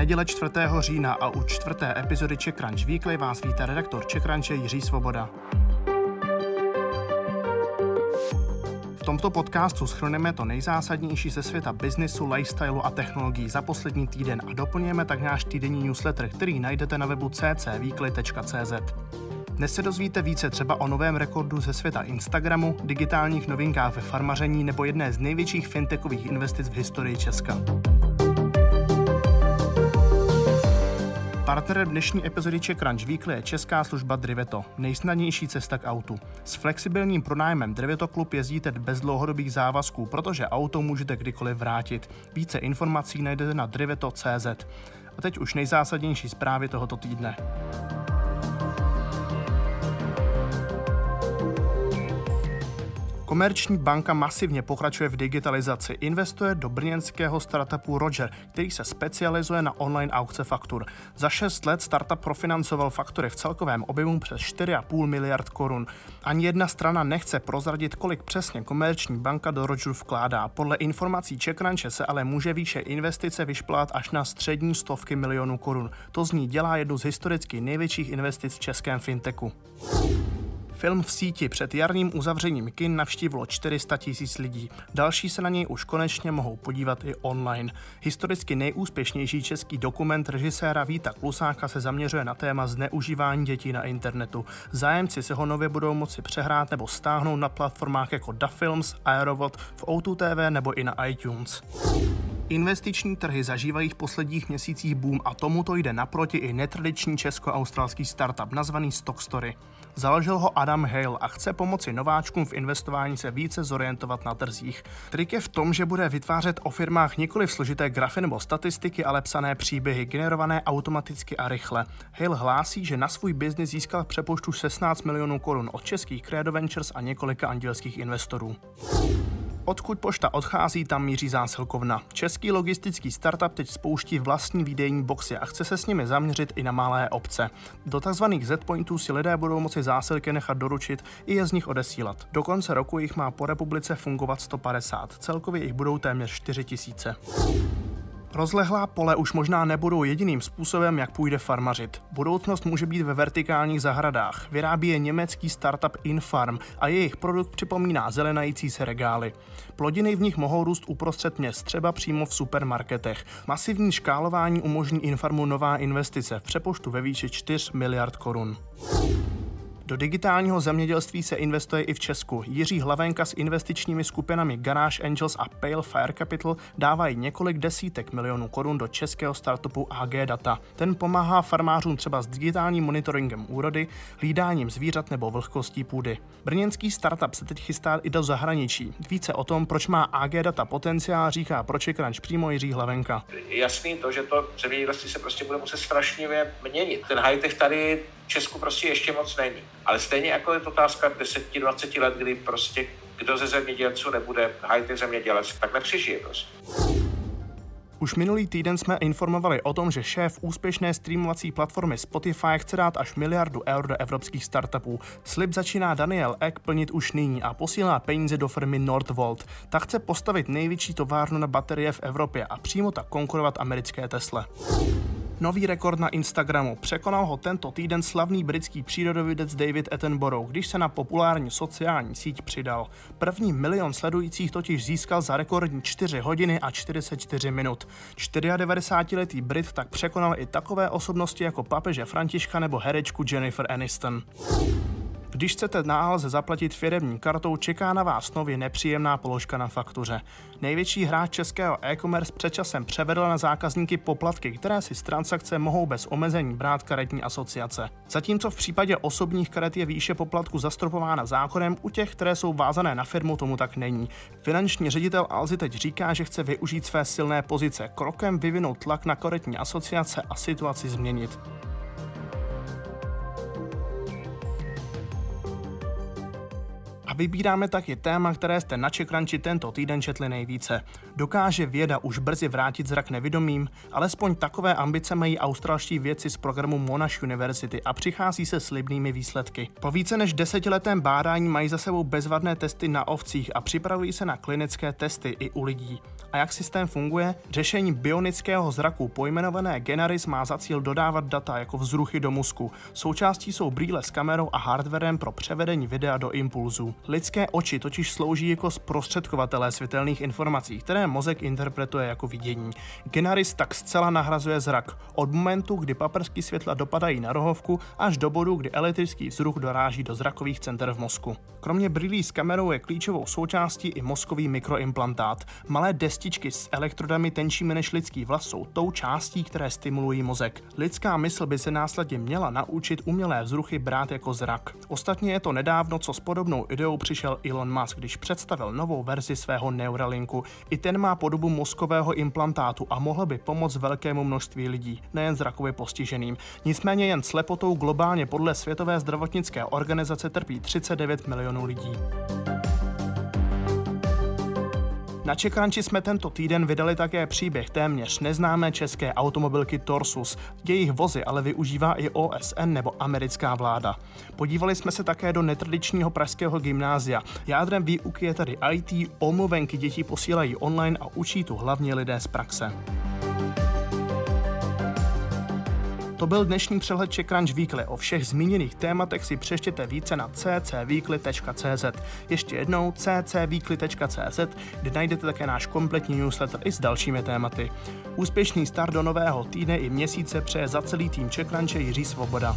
neděle 4. října a u čtvrté epizody Czech Crunch Weekly vás vítá redaktor Czech Jiří Svoboda. V tomto podcastu schrneme to nejzásadnější ze světa biznisu, lifestylu a technologií za poslední týden a doplňujeme tak náš týdenní newsletter, který najdete na webu ccweekly.cz. Dnes se dozvíte více třeba o novém rekordu ze světa Instagramu, digitálních novinkách ve farmaření nebo jedné z největších fintechových investic v historii Česka. Partnerem dnešní epizody Czech Crunch Weekly je česká služba Driveto, nejsnadnější cesta k autu. S flexibilním pronájmem Driveto Club jezdíte bez dlouhodobých závazků, protože auto můžete kdykoliv vrátit. Více informací najdete na driveto.cz. A teď už nejzásadnější zprávy tohoto týdne. Komerční banka masivně pokračuje v digitalizaci. Investuje do brněnského startupu Roger, který se specializuje na online aukce faktur. Za 6 let startup profinancoval faktury v celkovém objemu přes 4,5 miliard korun. Ani jedna strana nechce prozradit, kolik přesně komerční banka do Roger vkládá. Podle informací Čekranče se ale může výše investice vyšplát až na střední stovky milionů korun. To z ní dělá jednu z historicky největších investic v českém fintechu. Film v síti před jarním uzavřením kin navštívilo 400 tisíc lidí. Další se na něj už konečně mohou podívat i online. Historicky nejúspěšnější český dokument režiséra Víta Klusáka se zaměřuje na téma zneužívání dětí na internetu. Zájemci se ho nově budou moci přehrát nebo stáhnout na platformách jako DaFilms, Aerovod, v O2 TV nebo i na iTunes. Investiční trhy zažívají v posledních měsících boom a tomuto jde naproti i netradiční česko-australský startup nazvaný Stockstory. Založil ho Adam Hale a chce pomoci nováčkům v investování se více zorientovat na trzích. Trik je v tom, že bude vytvářet o firmách nikoli v složité grafy nebo statistiky, ale psané příběhy, generované automaticky a rychle. Hale hlásí, že na svůj biznis získal přepoštu 16 milionů korun od českých Credo Ventures a několika andělských investorů. Odkud pošta odchází, tam míří zásilkovna. Český logistický startup teď spouští vlastní výdejní boxy a chce se s nimi zaměřit i na malé obce. Do tzv. Z-pointů si lidé budou moci zásilky nechat doručit i je z nich odesílat. Do konce roku jich má po republice fungovat 150, celkově jich budou téměř 4 tisíce. Rozlehlá pole už možná nebudou jediným způsobem, jak půjde farmařit. Budoucnost může být ve vertikálních zahradách. Vyrábí je německý startup Infarm a jejich produkt připomíná zelenající se regály. Plodiny v nich mohou růst uprostřed měst, třeba přímo v supermarketech. Masivní škálování umožní Infarmu nová investice v přepoštu ve výši 4 miliard korun. Do digitálního zemědělství se investuje i v Česku. Jiří Hlavenka s investičními skupinami Garage Angels a Pale Fire Capital dávají několik desítek milionů korun do českého startupu AG Data. Ten pomáhá farmářům třeba s digitálním monitoringem úrody, hlídáním zvířat nebo vlhkostí půdy. Brněnský startup se teď chystá i do zahraničí. Více o tom, proč má AG Data potenciál, říká Crunch přímo Jiří Hlavenka. Jasný to, že to zemědělství se prostě bude muset strašně měnit. Ten high-tech tady Česku prostě ještě moc není. Ale stejně jako je to otázka 10-20 let, kdy prostě kdo ze zemědělců nebude high-tech zemědělec, tak nepřežije prostě. Už minulý týden jsme informovali o tom, že šéf úspěšné streamovací platformy Spotify chce dát až miliardu eur do evropských startupů. Slib začíná Daniel Ek plnit už nyní a posílá peníze do firmy Nordvolt. Ta chce postavit největší továrnu na baterie v Evropě a přímo tak konkurovat americké Tesle nový rekord na Instagramu. Překonal ho tento týden slavný britský přírodovědec David Attenborough, když se na populární sociální síť přidal. První milion sledujících totiž získal za rekordní 4 hodiny a 44 minut. 94-letý Brit tak překonal i takové osobnosti jako papeže Františka nebo herečku Jennifer Aniston. Když chcete nálze zaplatit firemní kartou, čeká na vás nově nepříjemná položka na faktuře. Největší hráč českého e-commerce před časem převedl na zákazníky poplatky, které si z transakce mohou bez omezení brát karetní asociace. Zatímco v případě osobních karet je výše poplatku zastropována zákonem, u těch, které jsou vázané na firmu, tomu tak není. Finanční ředitel Alzi teď říká, že chce využít své silné pozice, krokem vyvinout tlak na karetní asociace a situaci změnit. Vybíráme taky téma, které jste na Čekranči tento týden četli nejvíce. Dokáže věda už brzy vrátit zrak nevidomým? Alespoň takové ambice mají australští vědci z programu Monash University a přichází se slibnými výsledky. Po více než desetiletém bádání mají za sebou bezvadné testy na ovcích a připravují se na klinické testy i u lidí. A jak systém funguje? Řešení bionického zraku pojmenované Genaris má za cíl dodávat data jako vzruchy do mozku. Součástí jsou brýle s kamerou a hardwarem pro převedení videa do impulzu. Lidské oči totiž slouží jako zprostředkovatelé světelných informací, které mozek interpretuje jako vidění. Genaris tak zcela nahrazuje zrak. Od momentu, kdy paprsky světla dopadají na rohovku, až do bodu, kdy elektrický vzruch doráží do zrakových center v mozku. Kromě brýlí s kamerou je klíčovou součástí i mozkový mikroimplantát. Malé destičky s elektrodami tenčími než lidský vlas jsou tou částí, které stimulují mozek. Lidská mysl by se následně měla naučit umělé vzruchy brát jako zrak. Ostatně je to nedávno, co s podobnou ideou přišel Elon Musk, když představil novou verzi svého Neuralinku. I ten má podobu mozkového implantátu a mohl by pomoct velkému množství lidí, nejen zrakově postiženým. Nicméně jen slepotou globálně podle Světové zdravotnické organizace trpí 39 milionů lidí. Na Čekranči jsme tento týden vydali také příběh téměř neznámé české automobilky Torsus. Jejich vozy ale využívá i OSN nebo americká vláda. Podívali jsme se také do netradičního pražského gymnázia. Jádrem výuky je tady IT, omluvenky děti posílají online a učí tu hlavně lidé z praxe. To byl dnešní přehled Czech Crunch Weekly. O všech zmíněných tématech si přeštěte více na ccweekly.cz. Ještě jednou ccweekly.cz, kde najdete také náš kompletní newsletter i s dalšími tématy. Úspěšný start do nového týdne i měsíce přeje za celý tým Czech Crunche Jiří Svoboda.